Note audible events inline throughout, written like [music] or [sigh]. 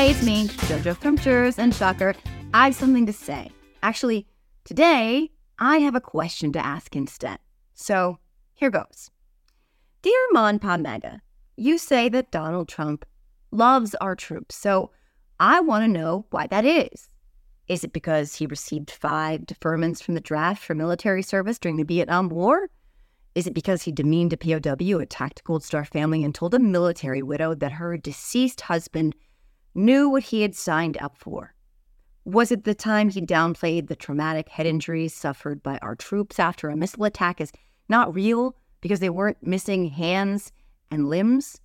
Hey, it's me, JoJo from Jerz and Shocker. I have something to say. Actually, today I have a question to ask instead. So here goes. Dear Mon Mega, you say that Donald Trump loves our troops, so I want to know why that is. Is it because he received five deferments from the draft for military service during the Vietnam War? Is it because he demeaned a POW, attacked Gold Star family, and told a military widow that her deceased husband knew what he had signed up for? Was it the time he downplayed the traumatic head injuries suffered by our troops after a missile attack as not real because they weren't missing hands and limbs?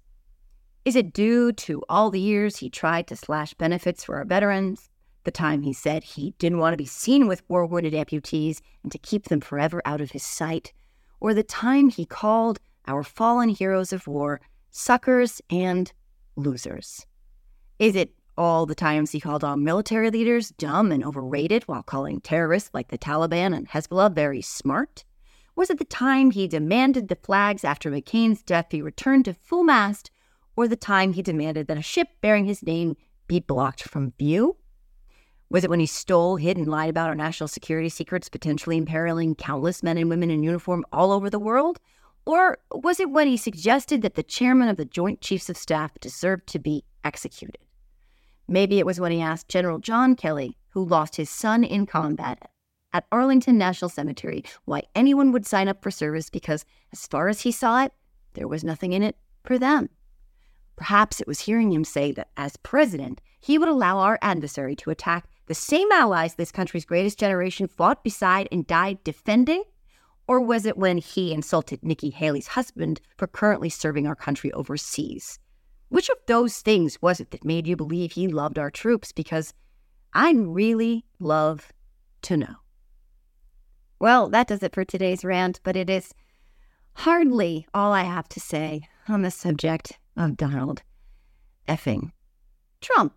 Is it due to all the years he tried to slash benefits for our veterans? The time he said he didn't want to be seen with war wounded amputees and to keep them forever out of his sight? or the time he called our fallen heroes of war suckers and losers? Is it all the times he called all military leaders dumb and overrated while calling terrorists like the Taliban and Hezbollah very smart? Was it the time he demanded the flags after McCain's death be returned to full mast, or the time he demanded that a ship bearing his name be blocked from view? Was it when he stole, hid, and lied about our national security secrets, potentially imperiling countless men and women in uniform all over the world? Or was it when he suggested that the chairman of the Joint Chiefs of Staff deserved to be executed? Maybe it was when he asked General John Kelly, who lost his son in combat at Arlington National Cemetery, why anyone would sign up for service because, as far as he saw it, there was nothing in it for them. Perhaps it was hearing him say that as president, he would allow our adversary to attack the same allies this country's greatest generation fought beside and died defending? Or was it when he insulted Nikki Haley's husband for currently serving our country overseas? Which of those things was it that made you believe he loved our troops? Because I'd really love to know. Well, that does it for today's rant, but it is hardly all I have to say on the subject of Donald effing Trump.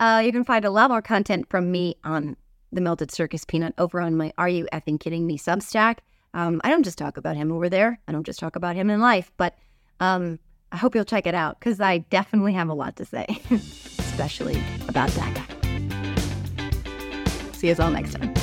Uh, you can find a lot more content from me on the Melted Circus Peanut over on my Are You Effing Kidding Me Substack. Um, I don't just talk about him over there. I don't just talk about him in life, but um, I hope you'll check it out because I definitely have a lot to say, [laughs] especially about that guy. See you all next time.